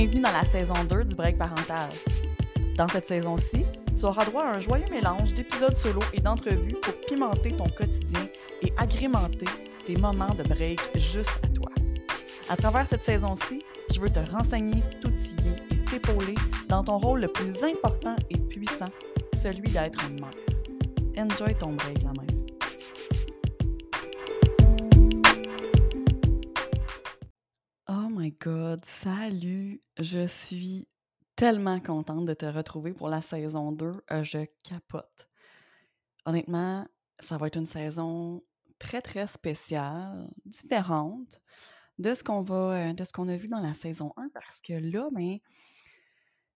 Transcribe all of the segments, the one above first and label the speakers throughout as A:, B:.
A: Bienvenue dans la saison 2 du break parental. Dans cette saison-ci, tu auras droit à un joyeux mélange d'épisodes solo et d'entrevues pour pimenter ton quotidien et agrémenter tes moments de break juste à toi. À travers cette saison-ci, je veux te renseigner, t'outiller et t'épauler dans ton rôle le plus important et puissant, celui d'être une mère. Enjoy ton break, la mère. God, salut! Je suis tellement contente de te retrouver pour la saison 2. Euh, je capote. Honnêtement, ça va être une saison très, très spéciale, différente de ce qu'on euh, a vu dans la saison 1 parce que là, ben,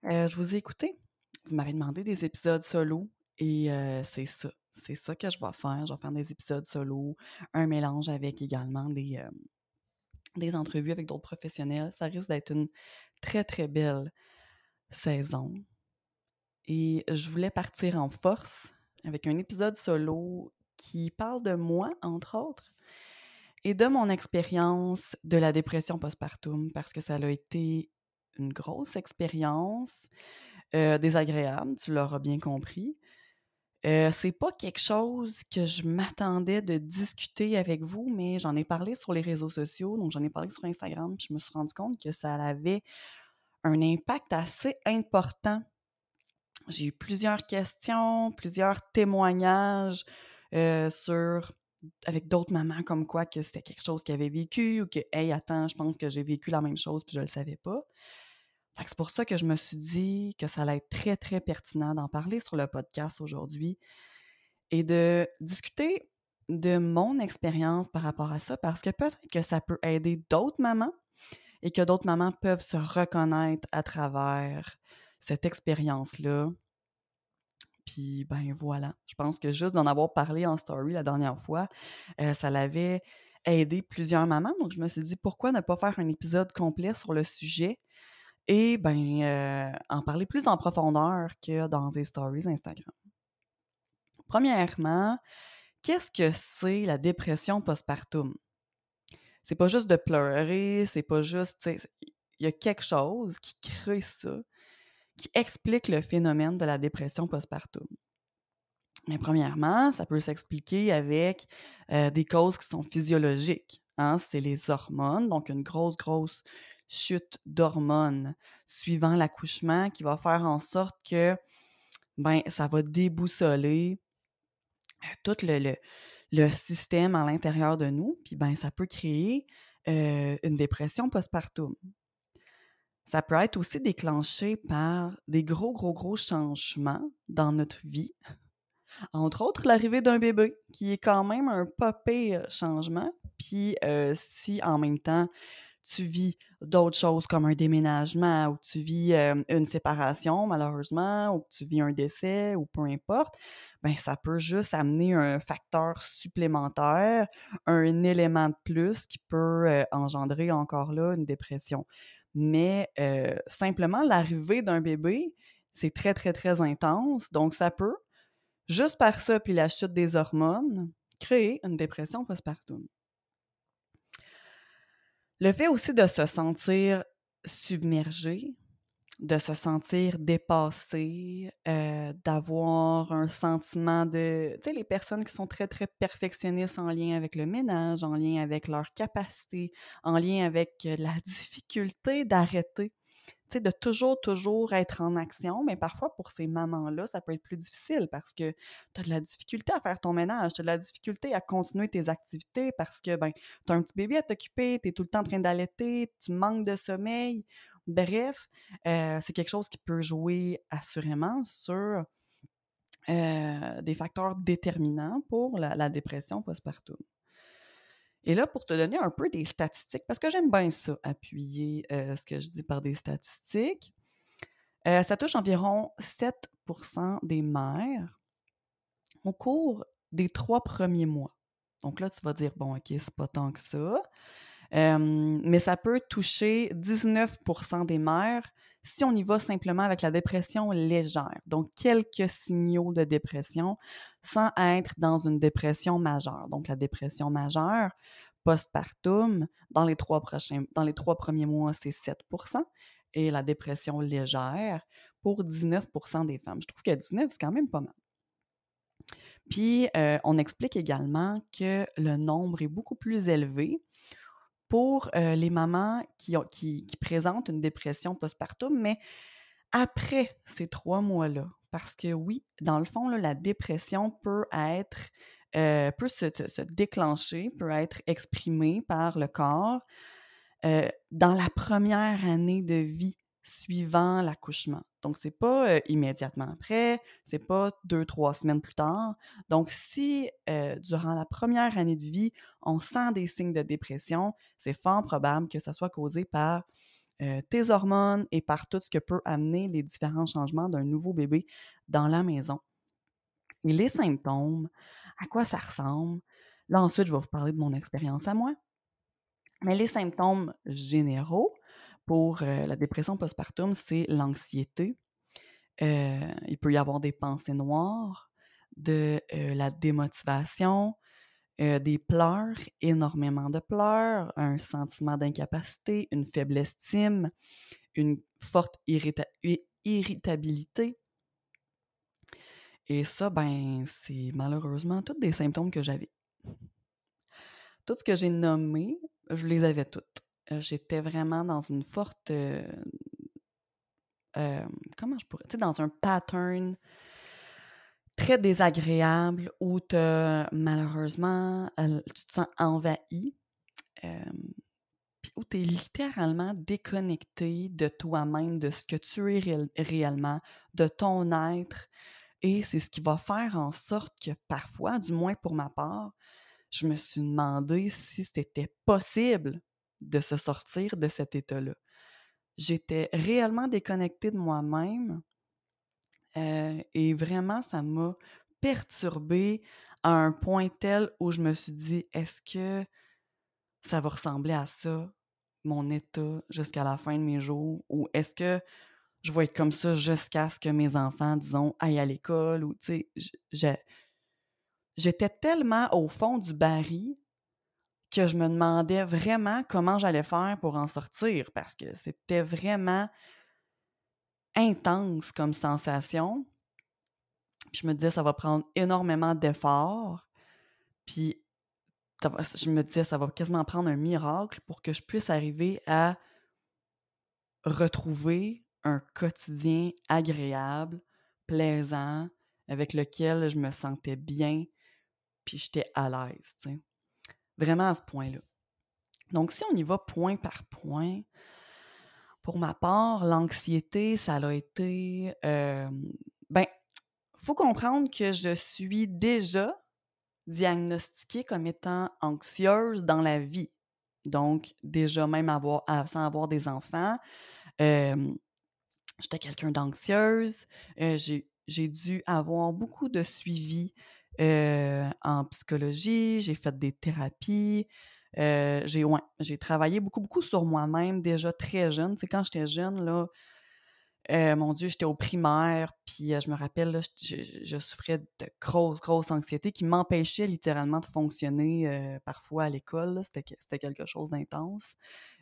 A: euh, je vous ai écouté. Vous m'avez demandé des épisodes solo et c'est ça. C'est ça que je vais faire. Je vais faire des épisodes solo, un mélange avec également des, des entrevues avec d'autres professionnels. Ça risque d'être une très, très belle saison. Et je voulais partir en force avec un épisode solo qui parle de moi, entre autres, et de mon expérience de la dépression postpartum, parce que ça a été une grosse expérience, euh, désagréable, tu l'auras bien compris. Euh, c'est pas quelque chose que je m'attendais de discuter avec vous, mais j'en ai parlé sur les réseaux sociaux, donc j'en ai parlé sur Instagram, puis je me suis rendu compte que ça avait un impact assez important. J'ai eu plusieurs questions, plusieurs témoignages euh, sur avec d'autres mamans comme quoi que c'était quelque chose qu'elles avaient vécu ou que hey attends, je pense que j'ai vécu la même chose puis je le savais pas. C'est pour ça que je me suis dit que ça allait être très très pertinent d'en parler sur le podcast aujourd'hui et de discuter de mon expérience par rapport à ça parce que peut-être que ça peut aider d'autres mamans et que d'autres mamans peuvent se reconnaître à travers cette expérience-là. Puis, ben voilà, je pense que juste d'en avoir parlé en story la dernière fois, euh, ça l'avait aidé plusieurs mamans. Donc, je me suis dit, pourquoi ne pas faire un épisode complet sur le sujet et ben euh, en parler plus en profondeur que dans des stories Instagram. Premièrement, qu'est-ce que c'est la dépression postpartum? c'est pas juste de pleurer, c'est pas juste, il y a quelque chose qui crée ça, qui explique le phénomène de la dépression postpartum. Mais premièrement, ça peut s'expliquer avec euh, des causes qui sont physiologiques. Hein? C'est les hormones, donc une grosse, grosse chute d'hormones suivant l'accouchement qui va faire en sorte que ben, ça va déboussoler euh, tout le, système à l'intérieur de nous, puis ben ça peut créer une dépression postpartum. Ça peut être aussi déclenché par des gros, gros, gros changements dans notre vie. Entre autres, l'arrivée d'un bébé, qui est quand même un pas changement. Puis si en même temps, tu vis d'autres choses comme un déménagement ou tu vis une séparation malheureusement ou tu vis un décès ou peu importe, ben ça peut juste amener un facteur supplémentaire, un élément de plus qui peut engendrer encore là une dépression. Mais simplement l'arrivée d'un bébé, c'est très très très intense, donc ça peut juste par ça puis la chute des hormones créer une dépression postpartum. Le fait aussi de se sentir submergé, de se sentir dépassé, euh, d'avoir un sentiment de... Tu sais, les personnes qui sont très, très perfectionnistes en lien avec le ménage, en lien avec leur capacité, en lien avec la difficulté d'arrêter de toujours, toujours être en action, mais parfois pour ces mamans-là, ça peut être plus difficile parce que tu as de la difficulté à faire ton ménage, tu as de la difficulté à continuer tes activités parce que ben, tu as un petit bébé à t'occuper, tu es tout le temps en train d'allaiter, tu manques de sommeil. Bref, euh, c'est quelque chose qui peut jouer assurément sur euh, des facteurs déterminants pour la, la dépression postpartum. Et là, pour te donner un peu des statistiques, parce que j'aime bien ça, appuyer euh, ce que je dis par des statistiques, euh, ça touche environ 7% des mères au cours des trois premiers mois. Donc là, tu vas dire, bon, OK, c'est pas tant que ça. mais ça peut toucher 19% des mères si on y va simplement avec la dépression légère, donc quelques signaux de dépression sans être dans une dépression majeure. Donc la dépression majeure, postpartum, dans les trois, prochains, dans les trois premiers mois, c'est 7% et la dépression légère pour 19% des femmes. Je trouve que 19, c'est quand même pas mal. Puis, euh, on explique également que le nombre est beaucoup plus élevé pour les mamans qui, qui, présentent une dépression postpartum, mais après ces trois mois-là. Parce que oui, dans le fond, la dépression peut être, peut se, déclencher, peut être exprimée par le corps dans la première année de vie suivant l'accouchement. Donc, c'est pas immédiatement après, c'est pas deux, trois semaines plus tard. Donc, si durant la première année de vie, on sent des signes de dépression, c'est fort probable que ça soit causé par tes hormones et par tout ce que peut amener les différents changements d'un nouveau bébé dans la maison. Et les symptômes, à quoi ça ressemble? Là, ensuite, je vais vous parler de mon expérience à moi. Mais les symptômes généraux pour la dépression postpartum, c'est l'anxiété. il peut y avoir des pensées noires, de la démotivation, des pleurs, énormément de pleurs, un sentiment d'incapacité, une faible estime, une forte irritabilité. Et ça, ben, c'est malheureusement tous des symptômes que j'avais. Tout ce que j'ai nommé, je les avais toutes. J'étais vraiment dans une forte. comment je pourrais. Tu dans un pattern très désagréable où malheureusement, tu te sens envahi. où tu es littéralement déconnecté de toi-même, de ce que tu es réellement, de ton être. Et c'est ce qui va faire en sorte que parfois, du moins pour ma part, je me suis demandé si c'était possible de se sortir de cet état-là. J'étais réellement déconnectée de moi-même et vraiment, ça m'a perturbée à un point tel où je me suis dit, est-ce que ça va ressembler à ça, mon état, jusqu'à la fin de mes jours? Ou est-ce que je vais être comme ça jusqu'à ce que mes enfants, disons, aillent à l'école? Ou, tu sais, j'étais tellement au fond du baril que je me demandais vraiment comment j'allais faire pour en sortir parce que c'était vraiment intense comme sensation. je me disais, ça va prendre énormément d'efforts. Puis je me disais, ça va quasiment prendre un miracle pour que je puisse arriver à retrouver un quotidien agréable, plaisant, avec lequel je me sentais bien, puis j'étais à l'aise. Vraiment à ce point-là. Donc, si on y va point par point, pour ma part, l'anxiété, ça a été. Euh, ben, faut comprendre que je suis déjà diagnostiquée comme étant anxieuse dans la vie. Donc, déjà, même avoir, sans avoir des enfants, j'étais quelqu'un d'anxieuse. j'ai dû avoir beaucoup de suivi en psychologie, j'ai fait des thérapies, j'ai j'ai travaillé beaucoup, beaucoup sur moi-même déjà très jeune. Tu quand j'étais jeune, là, mon Dieu, j'étais au primaire, puis je me rappelle, je, souffrais de grosse, grosse anxiété qui m'empêchait littéralement de fonctionner parfois à l'école. C'était quelque chose d'intense.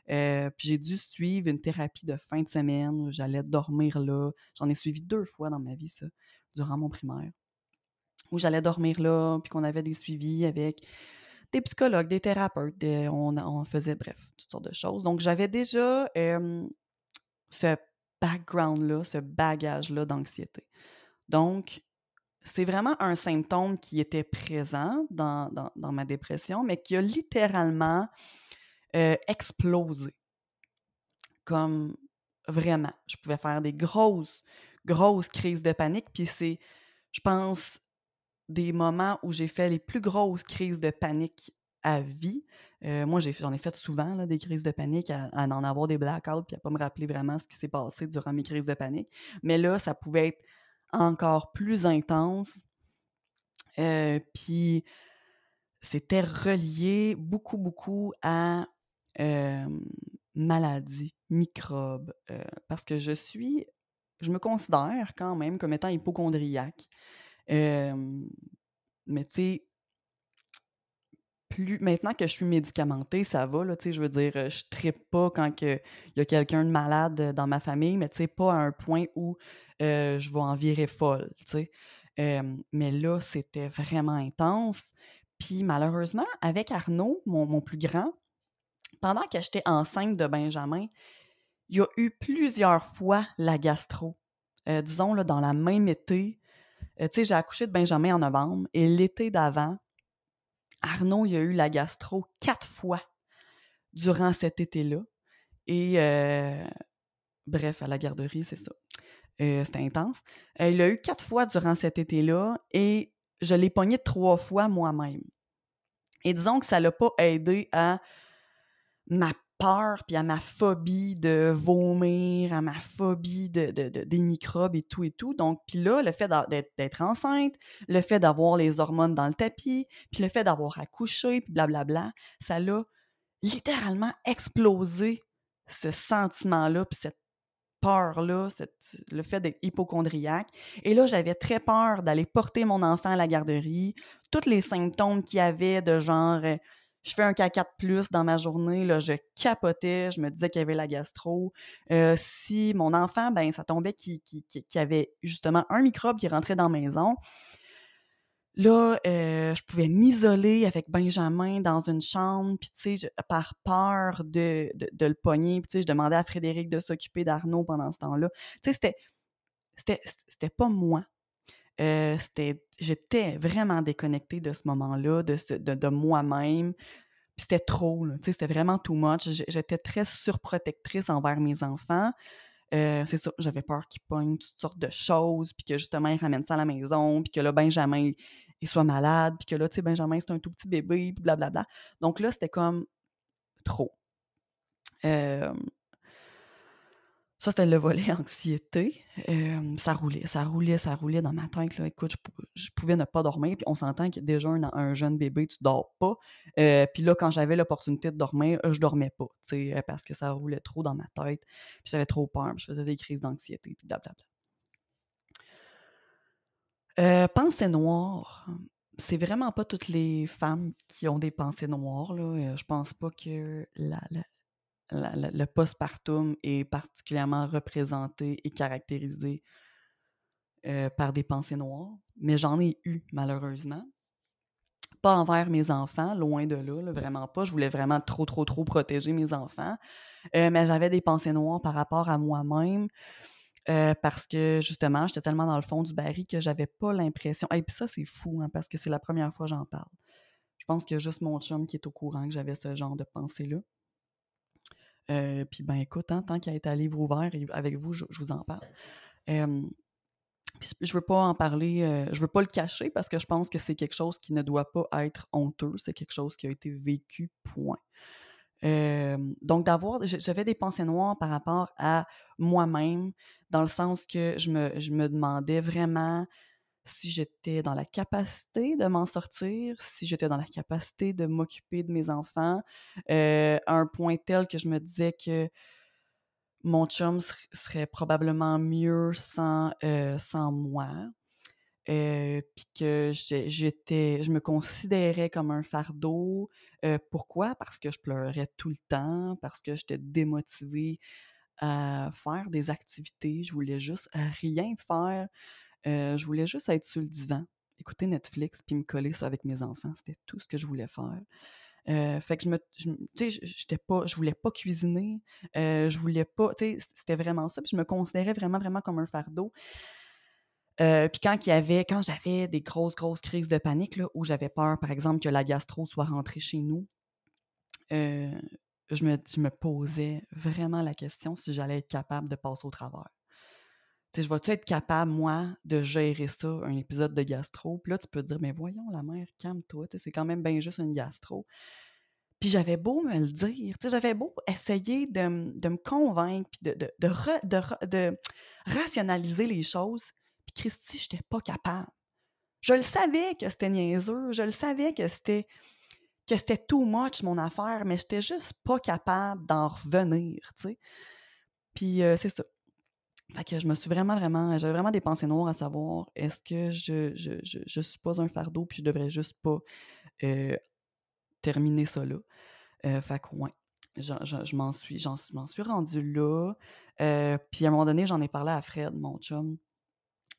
A: puis j'ai dû suivre une thérapie de fin de semaine j'allais dormir là. J'en ai suivi deux fois dans ma vie, ça, durant mon primaire où j'allais dormir là, puis qu'on avait des suivis avec des psychologues, des thérapeutes, on, faisait, bref, toutes sortes de choses. Donc, j'avais déjà ce background-là, ce bagage-là d'anxiété. Donc, c'est vraiment un symptôme qui était présent dans, ma dépression, mais qui a littéralement explosé. Comme vraiment. Je pouvais faire des grosses, grosses crises de panique. Puis c'est, je pense, des moments où j'ai fait les plus grosses crises de panique à vie. Euh, moi, j'en ai, fait souvent des crises de panique, à, en avoir des blackouts, puis à pas me rappeler vraiment ce qui s'est passé durant mes crises de panique. Mais là, ça pouvait être encore plus intense. Euh, puis c'était relié beaucoup, beaucoup à euh, maladies, microbes, parce que je suis, je me considère quand même comme étant hypochondriaque mais tu sais, plus maintenant que je suis médicamentée, ça va, là, je veux dire, je trippe pas quand il y a quelqu'un de malade, dans ma famille, mais tu sais, pas à un point où, je vais en virer folle, mais là, c'était vraiment intense. Puis malheureusement, avec Arnaud, mon plus grand, pendant que j'étais enceinte de Benjamin, il y a eu plusieurs fois la gastro. Disons, là, dans la même été, sais, j'ai accouché de Benjamin en novembre et l'été d'avant, Arnaud, il a eu la gastro 4 fois durant cet été-là et heu, bref, à la garderie, c'est ça. Heu, c'était intense. Il l'a eu 4 fois durant cet été-là et je l'ai pogné 3 fois moi-même. Et disons que ça l'a pas aidé à ma peur, puis à ma phobie de vomir, à ma phobie de de de des microbes et tout et tout. Donc puis là, le fait d'être enceinte, le fait d'avoir les hormones dans le tapis, puis le fait d'avoir accouché, puis blablabla, ça l'a littéralement explosé ce sentiment-là, puis cette peur-là, le fait d'être hypocondriaque et là, j'avais très peur d'aller porter mon enfant à la garderie. Tous les symptômes qu'il y avait de genre, heu, je fais un caca de plus dans ma journée, là, je capotais, je me disais qu'il y avait la gastro. Heu, si mon enfant, ben, ça tombait qu'il qu'il y avait justement un microbe qui rentrait dans la maison, Là, heu, je pouvais m'isoler avec Benjamin dans une chambre, puis tu sais, par peur de de le pogner, puis je demandais à Frédéric de s'occuper d'Arnaud pendant ce temps-là. Tu sais, c'était c'était pas moi. C'était j'étais vraiment déconnectée de ce moment-là, de de de moi-même, c'était trop, c'était vraiment too much. J'étais très surprotectrice envers mes enfants. Heu, c'est ça, j'avais peur qu'ils pognent toutes sortes de choses, puis que justement, ils ramènent ça à la maison, puis que là, Benjamin, soit malade, puis que là, tu sais, Benjamin, c'est un tout petit bébé, puis blablabla. Donc là, c'était comme trop. Hem, ça, c'était le volet anxiété. Hem, ça roulait, ça roulait, ça roulait dans ma tête, là. Écoute, je pou je pouvais ne pas dormir, puis on s'entend que déjà un un jeune bébé, tu dors pas. Heu, puis là, quand j'avais l'opportunité de dormir, je dormais pas, parce que ça roulait trop dans ma tête, puis j'avais trop peur, puis je faisais des crises d'anxiété, puis blablabla. Heu, pensées noires, c'est vraiment pas toutes les femmes qui ont des pensées noires, là, je pense pas que la le postpartum est particulièrement représenté et caractérisé, heu, par des pensées noires, mais j'en ai eu malheureusement. Pas envers mes enfants, loin de là, vraiment pas. Je voulais vraiment trop, trop, trop protéger mes enfants, heu, mais j'avais des pensées noires par rapport à moi-même, Heu, parce que justement, j'étais tellement dans le fond du baril que j'avais pas l'impression et puis ça, c'est fou, hein, parce que c'est la première fois que j'en parle. Je pense qu'il y a juste mon chum qui est au courant que j'avais ce genre de pensée-là. Heu, puis ben, écoute, hein, tant qu'il y a été à livre ouvert avec vous, je vous en parle. Puis je veux pas en parler, heu, je veux pas le cacher parce que je pense que c'est quelque chose qui ne doit pas être honteux, c'est quelque chose qui a été vécu, point. Donc d'avoir j'avais des pensées noires par rapport à moi-même, dans le sens que je me je me demandais vraiment si j'étais dans la capacité de m'en sortir, si j'étais dans la capacité de m'occuper de mes enfants, heu, à un point tel que je me disais que mon chum ser serait probablement mieux sans, heu, sans moi. Heu, puis que j'étais je me considérais comme un fardeau. Heu, pourquoi? Parce que je pleurais tout le temps, parce que j'étais démotivée à faire des activités. Je voulais juste rien faire. Heu, je voulais juste être sur le divan, écouter Netflix puis me coller ça avec mes enfants. C'était tout ce que je voulais faire. Heu, fait que je me tu sais, pas je voulais pas cuisiner, heu, je voulais pas tu sais, c'était vraiment ça, puis je me considérais vraiment, vraiment comme un fardeau. Puis quand il y avait quand j'avais des grosses, grosses crises de panique là, où j'avais peur, par exemple, que la gastro soit rentrée chez nous, je me je me posais vraiment la question si j'allais être capable de passer au travers. Je vais-tu être capable, moi, de gérer ça, un épisode de gastro? Puis là, tu peux te dire: «Mais voyons la mère, calme-toi, c'est quand même bien juste une gastro». Puis j'avais beau me le dire, j'avais beau essayer de de me convaincre puis de de de rationaliser les choses, puis Christy, j'étais pas capable. Je le savais que c'était niaiseux, je le savais que c'était que c'était too much mon affaire, mais j'étais juste pas capable d'en revenir, tu sais? Puis, heu, c'est ça. Fait que je me suis vraiment, vraiment j'avais vraiment des pensées noires à savoir est-ce que je je je suis pas un fardeau puis je devrais juste pas, heu terminer ça là. Euh, fait que ouais, je, je, m'en suis, j'en, suis rendue là. Euh, puis à un moment donné, j'en ai parlé à Fred, mon chum.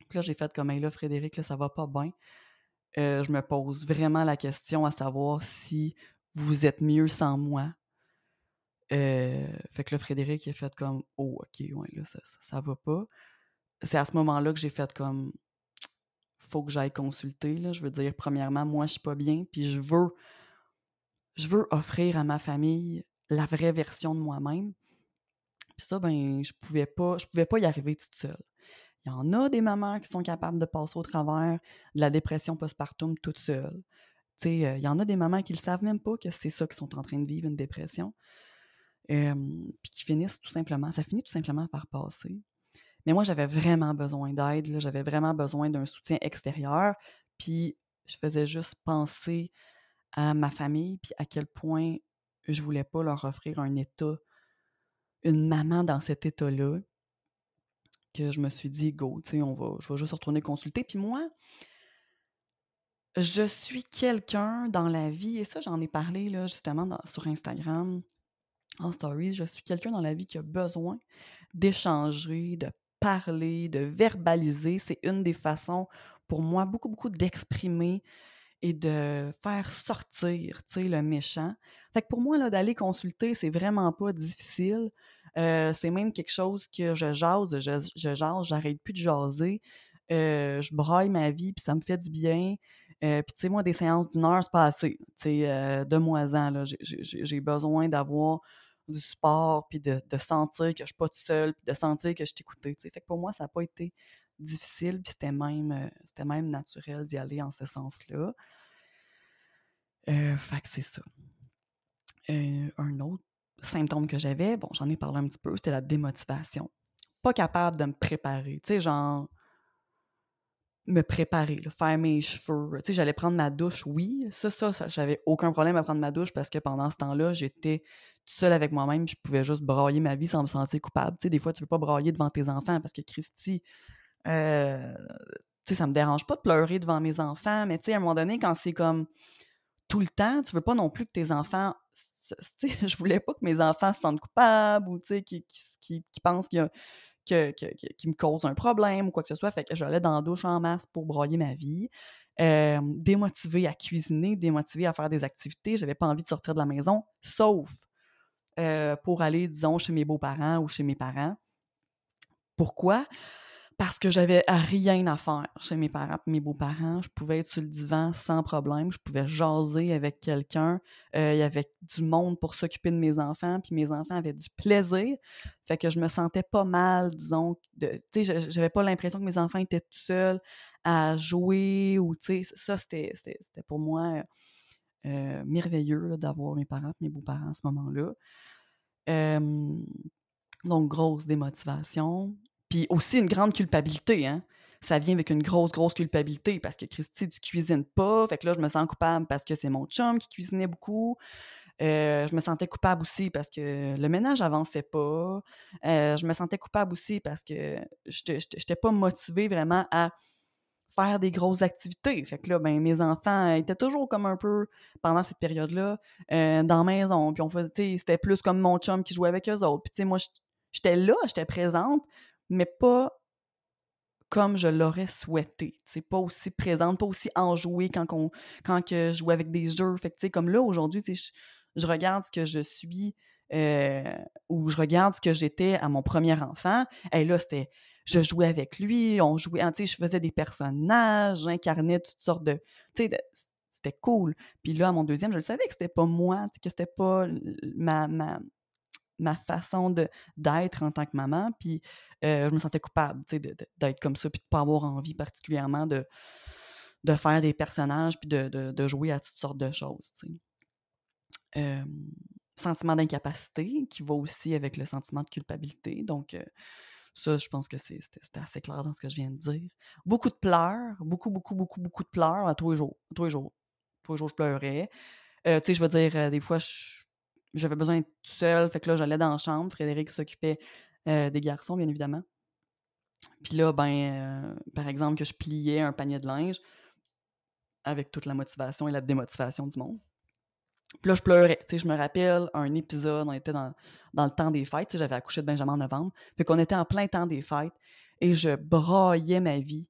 A: Puis là, j'ai fait comme, là, Frédéric, là, ça va pas bien. Euh, je me pose vraiment la question à savoir si vous êtes mieux sans moi. Fait que là, Frédéric, il a fait comme, oh, ok, ouais, là, ça, ça, va pas. C'est à ce moment-là que j'ai fait comme, faut que j'aille consulter. Là. Je veux dire, premièrement, moi, je suis pas bien, puis je veux, je veux offrir à ma famille la vraie version de moi-même. Puis ça, ben, je pouvais pas, je pouvais pas y arriver toute seule. Il y en a des mamans qui sont capables de passer au travers de la dépression postpartum toute seule. Euh, il y en a des mamans qui ne savent même pas que c'est ça qu'ils sont en train de vivre, une dépression. Puis qui finissent tout simplement, ça finit tout simplement par passer. Mais moi, j'avais vraiment besoin d'aide, j'avais vraiment besoin d'un soutien extérieur. Puis je faisais juste penser à ma famille, puis à quel point je voulais pas leur offrir un état, une maman dans cet état-là, que je me suis dit, go, tu sais, on va, je vais juste retourner consulter. Puis moi, je suis quelqu'un dans la vie, et ça, j'en ai parlé là, justement sur Instagram, en stories, je suis quelqu'un dans la vie qui a besoin d'échanger, de parler, de verbaliser, c'est une des façons pour moi beaucoup, beaucoup d'exprimer et de faire sortir, le méchant. Fait que pour moi, d'aller consulter, c'est vraiment pas difficile. Euh, c'est même quelque chose que je jase, je, jase, j'arrête plus de jaser. Euh, je braille ma vie, puis ça me fait du bien. Euh, puis, tu sais, moi, des séances d'une heure, c'est pas assez. Tu sais, de mois j'ai besoin d'avoir du support, puis de, sentir que je suis pas toute seule, puis de sentir que je t'écoutais. Fait que pour moi, ça n'a pas été difficile, puis c'était même, euh, même naturel d'y aller en ce sens-là. Euh, fait que c'est ça. Euh, un autre symptôme que j'avais, bon, j'en ai parlé un petit peu, c'était la démotivation. Pas capable de me préparer. Tu sais, genre, me préparer, faire mes cheveux. Tu sais, j'allais prendre ma douche, oui. Ça, ça, ça j'avais aucun problème à prendre ma douche parce que pendant ce temps-là, j'étais seule avec moi-même, je pouvais juste brailler ma vie sans me sentir coupable. Tu sais, des fois, tu veux pas brailler devant tes enfants parce que Christy, euh, tu sais, ça me dérange pas de pleurer devant mes enfants, mais tu sais, à un moment donné, quand c'est comme tout le temps, tu veux pas non plus que tes enfants je voulais pas que mes enfants se sentent coupables ou tu sais, qu'ils pensent qu'il y a qui me cause un problème ou quoi que ce soit. Fait que j'allais dans la douche en masse pour broyer ma vie. Démotivée à cuisiner, démotivée à faire des activités. J'avais pas envie de sortir de la maison, sauf euh, pour aller, disons, chez mes beaux-parents ou chez mes parents. Pourquoi? Parce que j'avais rien à faire chez mes parents mes beaux-parents. Je pouvais être sur le divan sans problème. Je pouvais jaser avec quelqu'un. Euh, il y avait du monde pour s'occuper de mes enfants, puis mes enfants avaient du plaisir. Fait que je me sentais pas mal, disons. Tu sais, j'avais pas l'impression que mes enfants étaient tout seuls à jouer ou, tu sais, ça, c'était pour moi euh, merveilleux d'avoir mes parents mes beaux-parents à ce moment-là. donc, grosse démotivation. Puis aussi une grande culpabilité, hein. Ça vient avec une grosse, grosse culpabilité parce que Christy, tu cuisines pas. Fait que là, je me sens coupable parce que c'est mon chum qui cuisinait beaucoup. Euh, je me sentais coupable aussi parce que le ménage avançait pas. Euh, je me sentais coupable aussi parce que je n'étais pas motivée vraiment à faire des grosses activités. Fait que là, ben, mes enfants étaient toujours comme un peu, pendant cette période-là, euh, dans la maison. Puis on faisait, c'était plus comme mon chum qui jouait avec eux autres. Puis tu sais, moi, j'étais là, j'étais présente, mais pas comme je l'aurais souhaité. C'est pas aussi présente, pas aussi enjouée quand, quand que je joue avec des jeux. Fait comme là, aujourd'hui, je, je regarde ce que je suis euh, ou je regarde ce que j'étais à mon premier enfant. Et là, c'était. Je jouais avec lui, on jouait, ah, je faisais des personnages, j'incarnais toutes sortes de. c'était cool. Puis là, à mon deuxième, je le savais que c'était pas moi, que c'était pas ma, ma, ma façon d'être en tant que maman. Puis je me sentais coupable d'être comme ça, puis de ne pas avoir envie particulièrement de, de faire des personnages, puis de, de, jouer à toutes sortes de choses. sentiment d'incapacité qui va aussi avec le sentiment de culpabilité. Donc, ça, je pense que c'était assez clair dans ce que je viens de dire. Beaucoup de pleurs, beaucoup, beaucoup, beaucoup, beaucoup de pleurs à tous les jours. tous les jours. Tous les jours, je pleurais. Tu sais, je veux dire, des fois, je j'avais besoin d'être tout seul. Fait que là, j'allais dans la chambre. Frédéric s'occupait euh, des garçons, bien évidemment. Puis là, ben, euh, par exemple, que je pliais un panier de linge avec toute la motivation et la démotivation du monde. Puis là, je pleurais. Tu sais, je me rappelle un épisode, on était dans, dans le temps des fêtes. Tu sais, j'avais accouché de Benjamin en novembre. Fait qu'on était en plein temps des fêtes et je braillais ma vie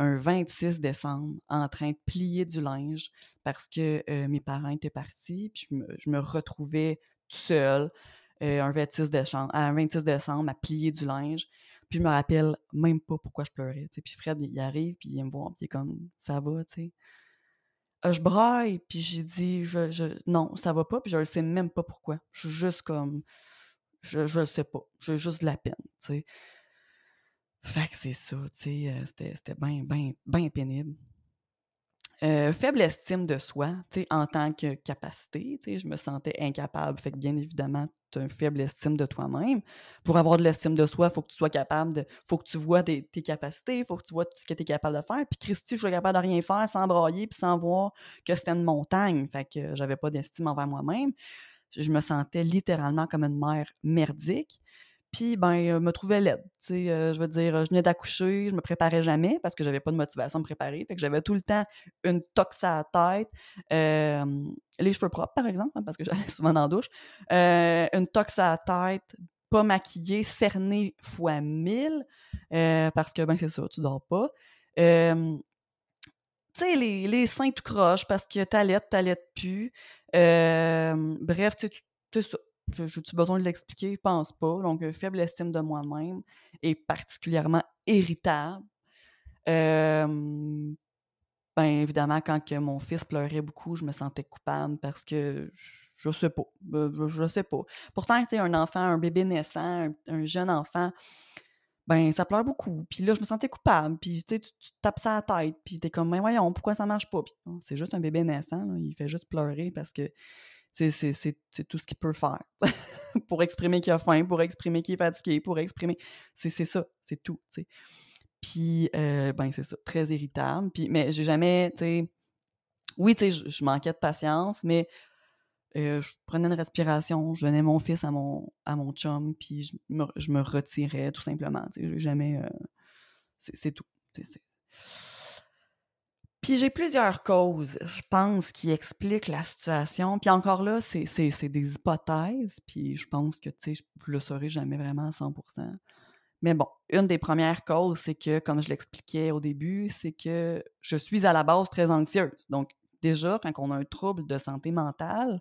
A: un 26 décembre en train de plier du linge parce que euh, mes parents étaient partis. Puis je me, retrouvais tout seul euh, un, 26 décembre, un 26 décembre à plier du linge. Puis je me rappelle même pas pourquoi je pleurais. Puis Fred, il arrive, puis il me voit, puis il est comme ça va, tu sais. Euh, je braille, puis j'ai dit je, je, non, ça va pas, puis je ne sais même pas pourquoi. Je suis juste comme je, je sais pas. J'ai juste de la peine. Fait que c'est ça, tu sais, euh, c'était, bien, pénible. Euh, faible estime de soi, tu sais, en tant que capacité, tu sais, je me sentais incapable. Fait que bien évidemment, tu as une faible estime de toi-même. Pour avoir de l'estime de soi, il faut que tu sois capable de. faut que tu vois tes capacités, il faut que tu vois tout ce que tu es capable de faire. Puis Christy, je suis capable de rien faire sans brailler puis sans voir que c'était une montagne. Fait que j'avais pas d'estime envers moi-même. Je me sentais littéralement comme une mère merdique. Puis, ben, me trouvais laide. Je veux dire, je venais d'accoucher, je me préparais jamais parce que j'avais pas de motivation à me préparer. Fait que j'avais tout le temps une tox à la tête. les cheveux propres, par exemple, hein, parce que j'allais souvent dans la douche. Une tox à la tête, pas maquillée, cernée fois mille. parce que, ben, c'est ça, tu dors pas. tu sais, les, les seins tout croche parce que t'allaites, t'allaites plus. bref, tu sais, ça J'ai-tu besoin de l'expliquer? Je pense pas. Donc, faible estime de moi-même et particulièrement irritable. ben, évidemment, quand que mon fils pleurait beaucoup, je me sentais coupable parce que je, sais pas. Je, sais pas. Pourtant, tu sais, un enfant, un bébé naissant, un, jeune enfant, ben, ça pleure beaucoup. Puis là, je me sentais coupable. Puis, tu, tu tapes ça à la tête. Puis, t'es comme, mais voyons, pourquoi ça marche pas? c'est juste un bébé naissant. il fait juste pleurer parce que c'est tout ce qu'il peut faire pour exprimer qu'il a faim, pour exprimer qu'il est fatigué, pour exprimer. C'est ça, c'est tout. Puis, euh, ben, c'est ça, très irritable. Puis, mais j'ai jamais, tu sais, oui, tu sais, je, manquais de patience, mais euh, je prenais une respiration, je donnais mon fils à mon, à mon chum, puis je me, je me retirais tout simplement. Tu sais, jamais. Euh, c'est tout. Puis j'ai plusieurs causes, je pense, qui expliquent la situation. Puis encore là, c'est des hypothèses, puis je pense que, tu sais, je le saurai jamais vraiment à 100% Mais bon, une des premières causes, c'est que, comme je l'expliquais au début, c'est que je suis à la base très anxieuse. Donc, déjà, quand on a un trouble de santé mentale,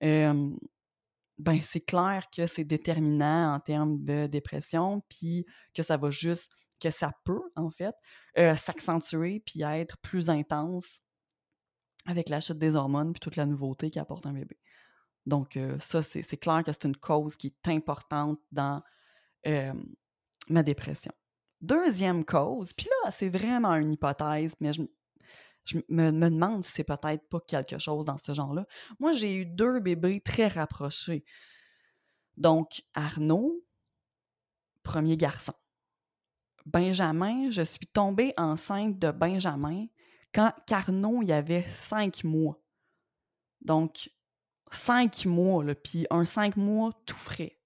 A: ben c'est clair que c'est déterminant en termes de dépression, puis que ça va juste que ça peut, en fait, s'accentuer puis être plus intense avec la chute des hormones puis toute la nouveauté qu'apporte un bébé. Donc, ça, c'est clair que c'est une cause qui est importante dans ma dépression. Deuxième cause, puis là, c'est vraiment une hypothèse, mais je, me, me, demande si c'est peut-être pas quelque chose dans ce genre-là. Moi, j'ai eu deux bébés très rapprochés. Donc, Arnaud, premier garçon. Benjamin, je suis tombée enceinte de Benjamin quand Carnot il avait cinq mois. Donc, cinq mois, puis un cinq mois tout frais.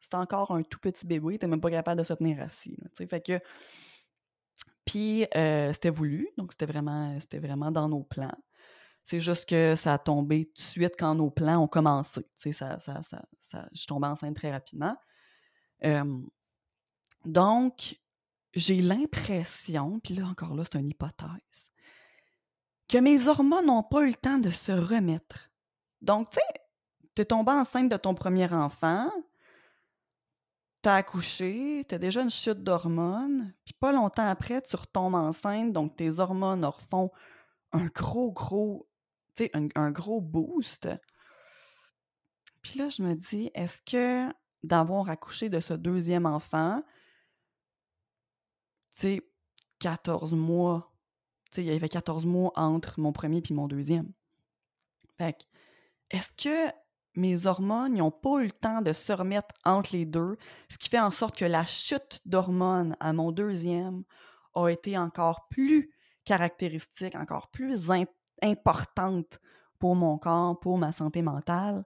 A: C'était encore un tout petit bébé, n'était même pas capable de se tenir assis. fait que. Puis, euh, c'était voulu, donc c'était vraiment, dans nos plans. C'est juste que ça a tombé tout de suite quand nos plans ont commencé. Ça, ça, ça, je suis tombée enceinte très rapidement. donc, j'ai l'impression, puis là encore là, c'est une hypothèse, que mes hormones n'ont pas eu le temps de se remettre. Donc, tu sais, t'es tombé enceinte de ton premier enfant, t'as accouché, t'as déjà une chute d'hormones, puis pas longtemps après, tu retombes enceinte, donc tes hormones refont un gros, gros, tu sais, un, un, gros boost. Puis là, je me dis, est-ce que d'avoir accouché de ce deuxième enfant, tu sais, 14 mois. Tu sais, il y avait 14 mois entre mon premier et mon deuxième. Fait est-ce que mes hormones n'ont pas eu le temps de se remettre entre les deux, ce qui fait en sorte que la chute d'hormones à mon deuxième a été encore plus caractéristique, encore plus importante pour mon corps, pour ma santé mentale?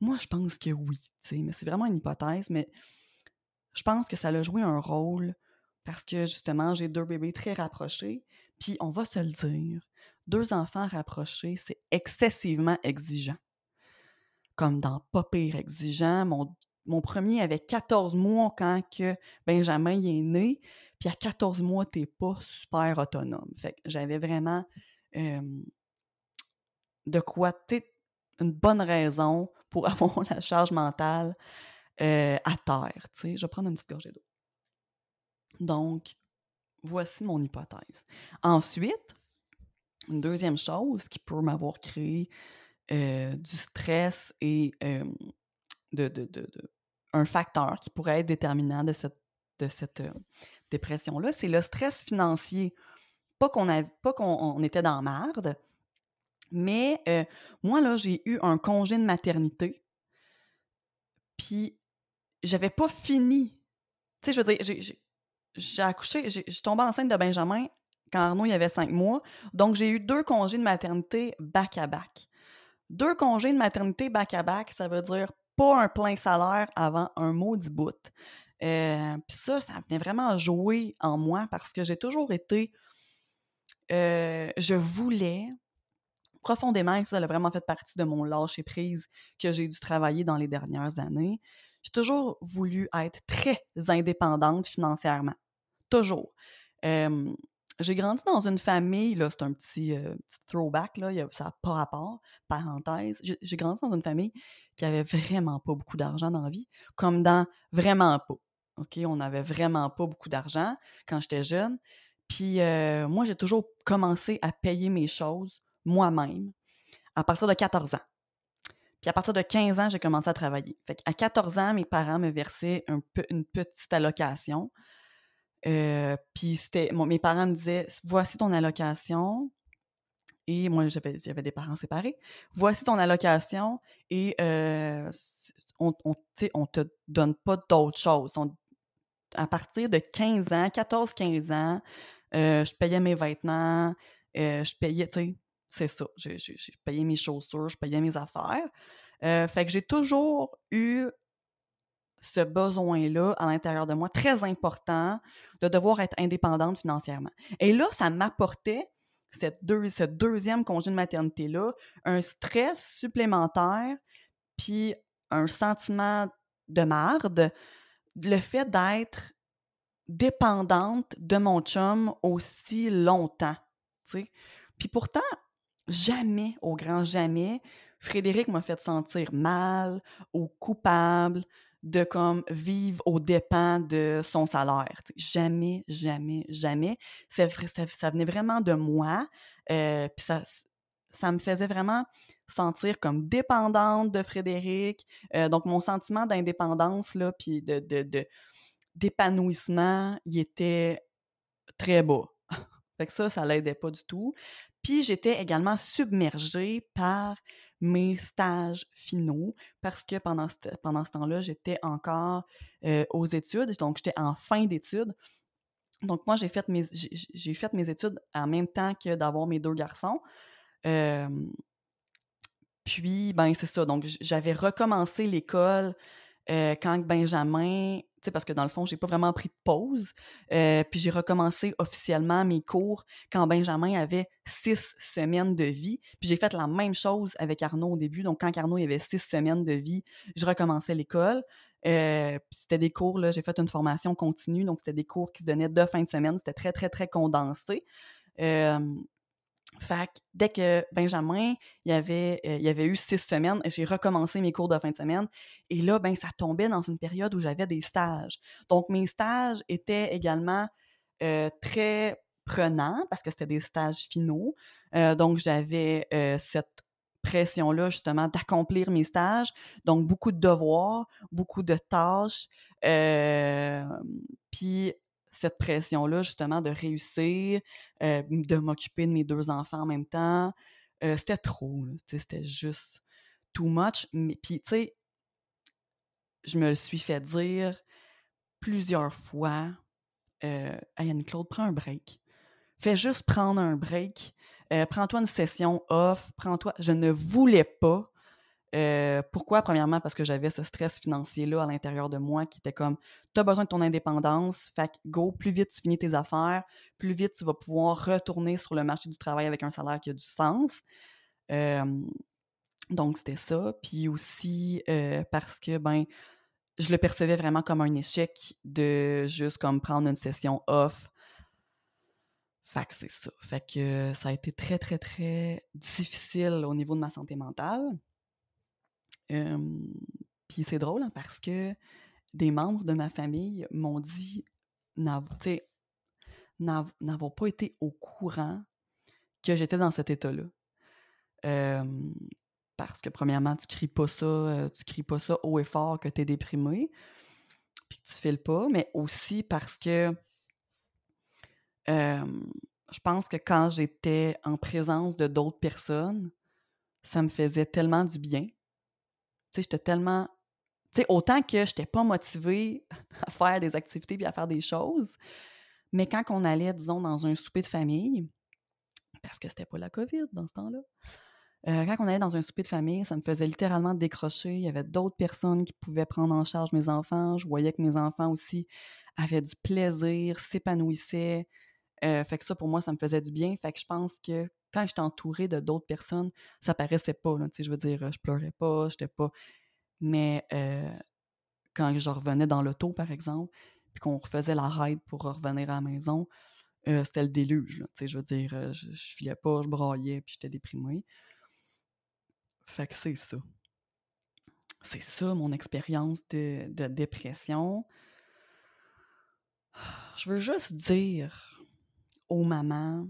A: Moi, je pense que oui, mais c'est vraiment une hypothèse, mais je pense que ça a joué un rôle parce que justement, j'ai deux bébés très rapprochés. Puis on va se le dire, deux enfants rapprochés, c'est excessivement exigeant. comme dans pas pire exigeant. Mon, premier avait 14 mois quand Benjamin est né. Puis à 14 mois, t'es pas super autonome. Fait que j'avais vraiment de quoi, tu une bonne raison pour avoir la charge mentale à terre. Tu sais, je vais prendre une petite gorgée d'eau. Donc, voici mon hypothèse. Ensuite, une deuxième chose qui peut m'avoir créé du stress et de, de, un facteur qui pourrait être déterminant de cette, de cette dépression-là, c'est le stress financier. Pas qu'on était dans merde, mais moi, là, j'ai eu un congé de maternité. Puis, j'avais pas fini. Tu sais, je veux dire, accouché, j'ai tombé enceinte de Benjamin quand Arnaud il avait cinq mois. Donc, j'ai eu deux congés de maternité back-à-back. Deux congés de maternité back-à-back, ça veut dire pas un plein salaire avant un maudit bout. Euh, Puis ça, ça venait vraiment jouer en moi parce que j'ai toujours été. Euh, je voulais profondément, ça a vraiment fait partie de mon lâcher prise que j'ai dû travailler dans les dernières années. J'ai toujours voulu être très indépendante financièrement. Toujours. j'ai grandi dans une famille, là, c'est un petit, throwback, ça n'a pas rapport, parenthèse. J'ai grandi dans une famille qui avait vraiment pas beaucoup d'argent dans la vie, comme dans vraiment pas. On n'avait vraiment pas beaucoup d'argent quand j'étais jeune. Puis moi, j'ai toujours commencé à payer mes choses moi-même à partir de 14 ans. Puis à partir de 15 ans, j'ai commencé à travailler. À 14 ans, mes parents me versaient une petite allocation. Euh, puis c'était, mes parents me disaient Voici ton allocation. Et moi, j'avais, j'avais des parents séparés. Voici ton allocation et euh, on ne te donne pas d'autre chose. à partir de 15 ans, 14-15 ans, euh, je payais mes vêtements, je payais, tu sais, c'est ça. J'ai payé mes chaussures, je payais mes affaires. Euh, fait que j'ai toujours eu ce besoin-là à l'intérieur de moi, très important, de devoir être indépendante financièrement. Et là, ça m'apportait, cette ce deuxième congé de maternité-là, un stress supplémentaire, puis un sentiment de marde, le fait d'être dépendante de mon chum aussi longtemps. Puis pourtant, jamais, au grand jamais, Frédéric m'a fait sentir mal ou coupable de comme vivre aux dépens de son salaire. jamais, jamais, jamais. Ça, venait vraiment de moi. Euh, puis ça, ça me faisait vraiment sentir comme dépendante de Frédéric. Euh, donc, mon sentiment d'indépendance, là, puis de, de, d'épanouissement, il était très bas. fait que ça, ça l'aidait pas du tout. Puis j'étais également submergée par mes stages finaux parce que pendant ce, pendant ce temps-là, j'étais encore aux études, donc j'étais en fin d'études. Donc moi, j'ai fait, mes, j'ai fait mes études en même temps que d'avoir mes deux garçons. puis, ben c'est ça, donc j'avais recommencé l'école quand Benjamin parce que dans le fond, j'ai pas vraiment pris de pause. Euh, puis j'ai recommencé officiellement mes cours quand Benjamin avait six semaines de vie. Puis j'ai fait la même chose avec Arnaud au début. Donc, quand Arnaud avait six semaines de vie, je recommençais l'école. Euh, puis c'était des cours, là, j'ai fait une formation continue, donc c'était des cours qui se donnaient de fin de semaine. C'était très, très, très condensé. Euh, fait dès que Benjamin, il y avait, euh, avait eu six semaines, j'ai recommencé mes cours de fin de semaine. Et là, ben, ça tombait dans une période où j'avais des stages. Donc, mes stages étaient également euh, très prenants parce que c'était des stages finaux. Euh, donc, j'avais cette pression-là, justement, d'accomplir mes stages. Donc, beaucoup de devoirs, beaucoup de tâches. Puis, cette pression-là, justement, de réussir, euh, de m'occuper de mes deux enfants en même temps. Euh, c'était trop, c'était juste too much. Mais puis, tu sais, je me suis fait dire plusieurs fois euh, Hey Anne-Claude, prends un break. Fais juste prendre un break. Euh, prends-toi une session off. Prends-toi. Je ne voulais pas euh, pourquoi? Premièrement, parce que j'avais ce stress financier-là à l'intérieur de moi qui était comme tu as besoin de ton indépendance, fait go, plus vite tu finis tes affaires, plus vite tu vas pouvoir retourner sur le marché du travail avec un salaire qui a du sens. Donc c'était ça, puis aussi, heu, parce que, ben, je le percevais vraiment comme un échec de juste comme prendre une session off. Fait que c'est ça. Fait que ça a été très, très, très difficile au niveau de ma santé mentale. Puis c'est drôle, hein, parce que des membres de ma famille m'ont dit n'av tu sais, n'av n'avoir pas été au courant que j'étais dans cet état-là. Parce que premièrement, tu cries pas ça, tu cries pas ça haut et fort que tu es déprimé, puis que tu files pas, mais aussi parce que je pense que quand j'étais en présence de d'autres personnes, ça me faisait tellement du bien. J'étais tellement tu sais, autant que j'étais pas motivée à faire des activités puis à faire des choses, mais quand on allait, disons, dans un souper de famille, parce que c'était pas la COVID dans ce temps-là, heu, quand on allait dans un souper de famille, ça me faisait littéralement décrocher. Il y avait d'autres personnes qui pouvaient prendre en charge mes enfants. Je voyais que mes enfants aussi avaient du plaisir, s'épanouissaient. Heu, fait que ça, pour moi, ça me faisait du bien. Fait que je pense que quand j'étais entourée de d'autres personnes, ça paraissait pas, je veux dire, je pleurais pas, j'étais pas mais quand je revenais dans l'auto, par exemple, puis qu'on refaisait la ride pour revenir à la maison, c'était le déluge, je veux dire, je je filais pas, je braillais, puis j'étais déprimée. Fait que c'est ça. C'est ça mon expérience de de dépression. Je veux juste dire aux mamans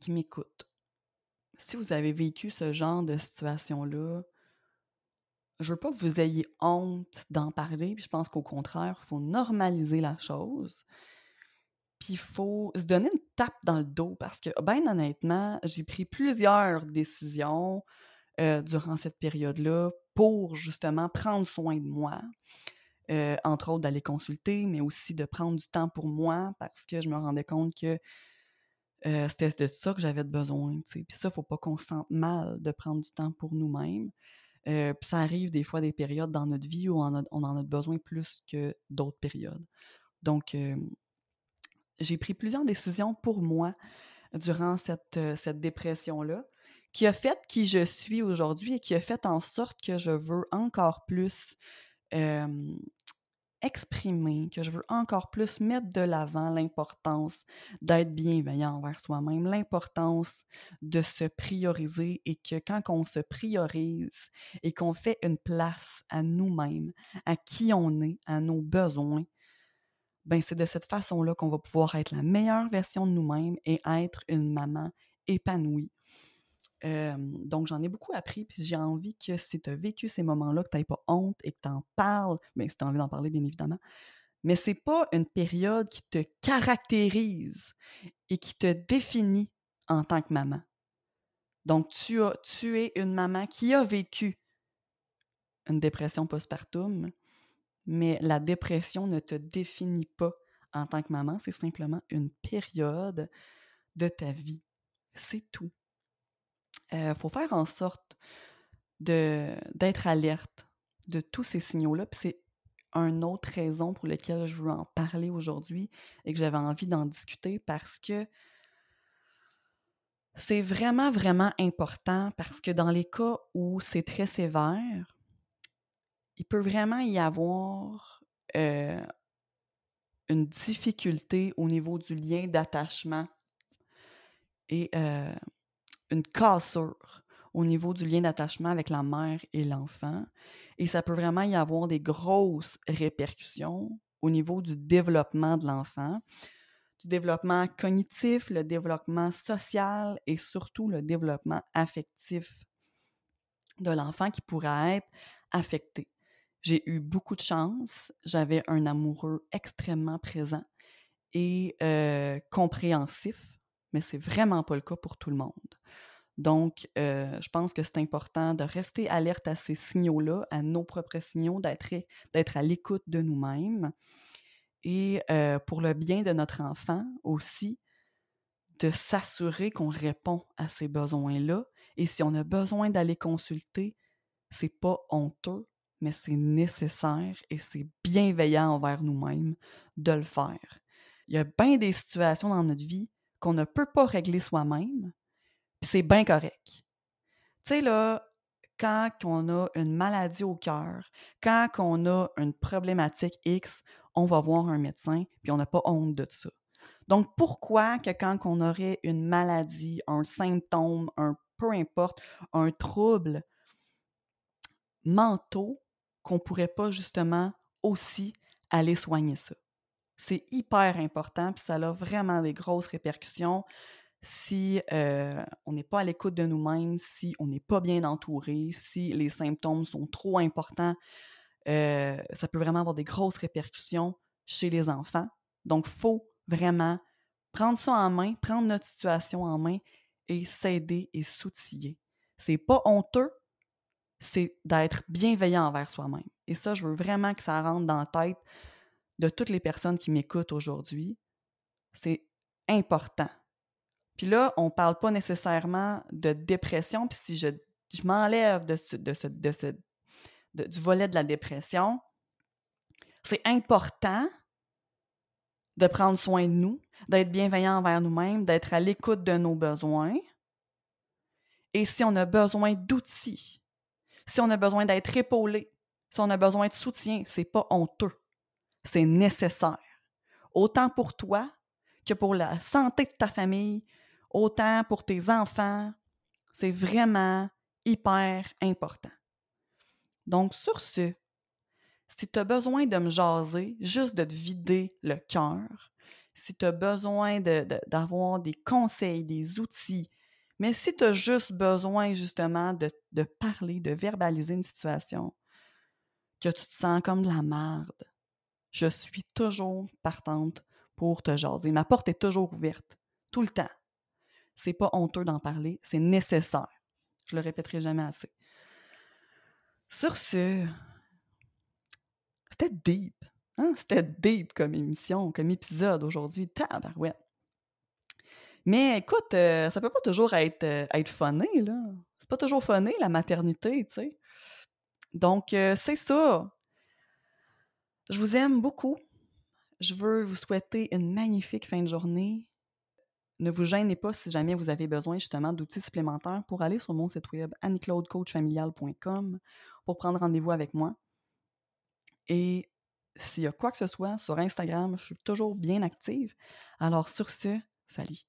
A: qui m'écoutent, si vous avez vécu ce genre de situation-là, je veux pas que vous ayez honte d'en parler, je pense qu'au contraire, il faut normaliser la chose. Puis il faut se donner une tape dans le dos parce que, ben honnêtement, j'ai pris plusieurs décisions, heu, durant cette période-là pour justement prendre soin de moi. Heu, entre autres d'aller consulter, mais aussi de prendre du temps pour moi parce que je me rendais compte que, c'était de ça que j'avais besoin. Puis ça, faut pas qu'on se sente mal de prendre du temps pour nous-mêmes. Puis ça arrive des fois des périodes dans notre vie où on a on en a besoin plus que d'autres périodes. Donc, j'ai pris plusieurs décisions pour moi durant cette, cette dépression-là, qui a fait qui je suis aujourd'hui et qui a fait en sorte que je veux encore plus, exprimer, que je veux encore plus mettre de l'avant l'importance d'être bienveillant envers soi-même, l'importance de se prioriser et que quand on se priorise et qu'on fait une place à nous-mêmes, à qui on est, à nos besoins, ben c'est de cette façon-là qu'on va pouvoir être la meilleure version de nous-mêmes et être une maman épanouie. Donc j'en ai beaucoup appris, puis j'ai envie que si tu as vécu ces moments-là, que tu pas honte et que tu en parles, bien si tu as envie d'en parler, bien évidemment, mais c'est pas une période qui te caractérise et qui te définit en tant que maman. Donc tu as tu es une maman qui a vécu une dépression postpartum, mais la dépression ne te définit pas en tant que maman, c'est simplement une période de ta vie. C'est tout. Il faut faire en sorte d'être alerte de tous ces signaux-là, puis c'est une autre raison pour laquelle je veux en parler aujourd'hui et que j'avais envie d'en discuter parce que c'est vraiment, vraiment important parce que dans les cas où c'est très sévère, il peut vraiment y avoir, heu, une difficulté au niveau du lien d'attachement et heu une cassure au niveau du lien d'attachement avec la mère et l'enfant. Et ça peut vraiment y avoir des grosses répercussions au niveau du développement de l'enfant, du développement cognitif, le développement social et surtout le développement affectif de l'enfant qui pourra être affecté. J'ai eu beaucoup de chance, j'avais un amoureux extrêmement présent et euh, compréhensif mais c'est vraiment pas le cas pour tout le monde. Donc, euh, je pense que c'est important de rester alerte à ces signaux-là, à nos propres signaux, d'être à l'écoute de nous-mêmes. Et euh, pour le bien de notre enfant aussi, de s'assurer qu'on répond à ces besoins-là. Et si on a besoin d'aller consulter, c'est pas honteux, mais c'est nécessaire et c'est bienveillant envers nous-mêmes de le faire. Il y a bien des situations dans notre vie qu'on ne peut pas régler soi-même, puis c'est bien correct. Tu sais, là, quand on a une maladie au cœur, quand on a une problématique X, on va voir un médecin, puis on n'a pas honte de ça. Donc, pourquoi que quand on aurait une maladie, un symptôme, un peu importe, un trouble mentaux, qu'on pourrait pas justement aussi aller soigner ça? C'est hyper important, puis ça a vraiment des grosses répercussions si on n'est pas à l'écoute de nous-mêmes, si on n'est pas bien entouré, si les symptômes sont trop importants, ça peut vraiment avoir des grosses répercussions chez les enfants. Donc, il faut vraiment prendre ça en main, prendre notre situation en main et s'aider et s'outiller. C'est pas honteux, c'est d'être bienveillant envers soi-même. Et ça, je veux vraiment que ça rentre dans la tête de toutes les personnes qui m'écoutent aujourd'hui. C'est important. Puis là, on ne parle pas nécessairement de dépression. Puis si je, m'enlève de de ce, de ce, du volet de la dépression, c'est important de prendre soin de nous, d'être bienveillant envers nous-mêmes, d'être à l'écoute de nos besoins. Et si on a besoin d'outils, si on a besoin d'être épaulé, si on a besoin de soutien, c'est pas honteux. C'est nécessaire. Autant pour toi que pour la santé de ta famille, autant pour tes enfants. C'est vraiment hyper important. Donc, sur ce, si tu as besoin de me jaser, juste de te vider le cœur, si tu as besoin d'avoir des conseils, des outils, mais si tu as juste besoin justement de, de, parler, de verbaliser une situation, que tu te sens comme de la merde, je suis toujours partante pour te jaser. Ma porte est toujours ouverte, tout le temps. C'est pas honteux d'en parler, c'est nécessaire. Je le répéterai jamais assez. Sur ce, c'était deep. Hein? C'était deep comme émission, comme épisode aujourd'hui. Mais écoute, euh, ça peut pas toujours être, euh, être funné, là. C'est pas toujours funné, la maternité, tu sais. Donc, euh, c'est ça. Je vous aime beaucoup. Je veux vous souhaiter une magnifique fin de journée. Ne vous gênez pas si jamais vous avez besoin justement d'outils supplémentaires pour aller sur mon site web anniclaudecoachfamilial.com pour prendre rendez-vous avec moi. Et s'il y a quoi que ce soit sur Instagram, je suis toujours bien active. Alors sur ce, salut.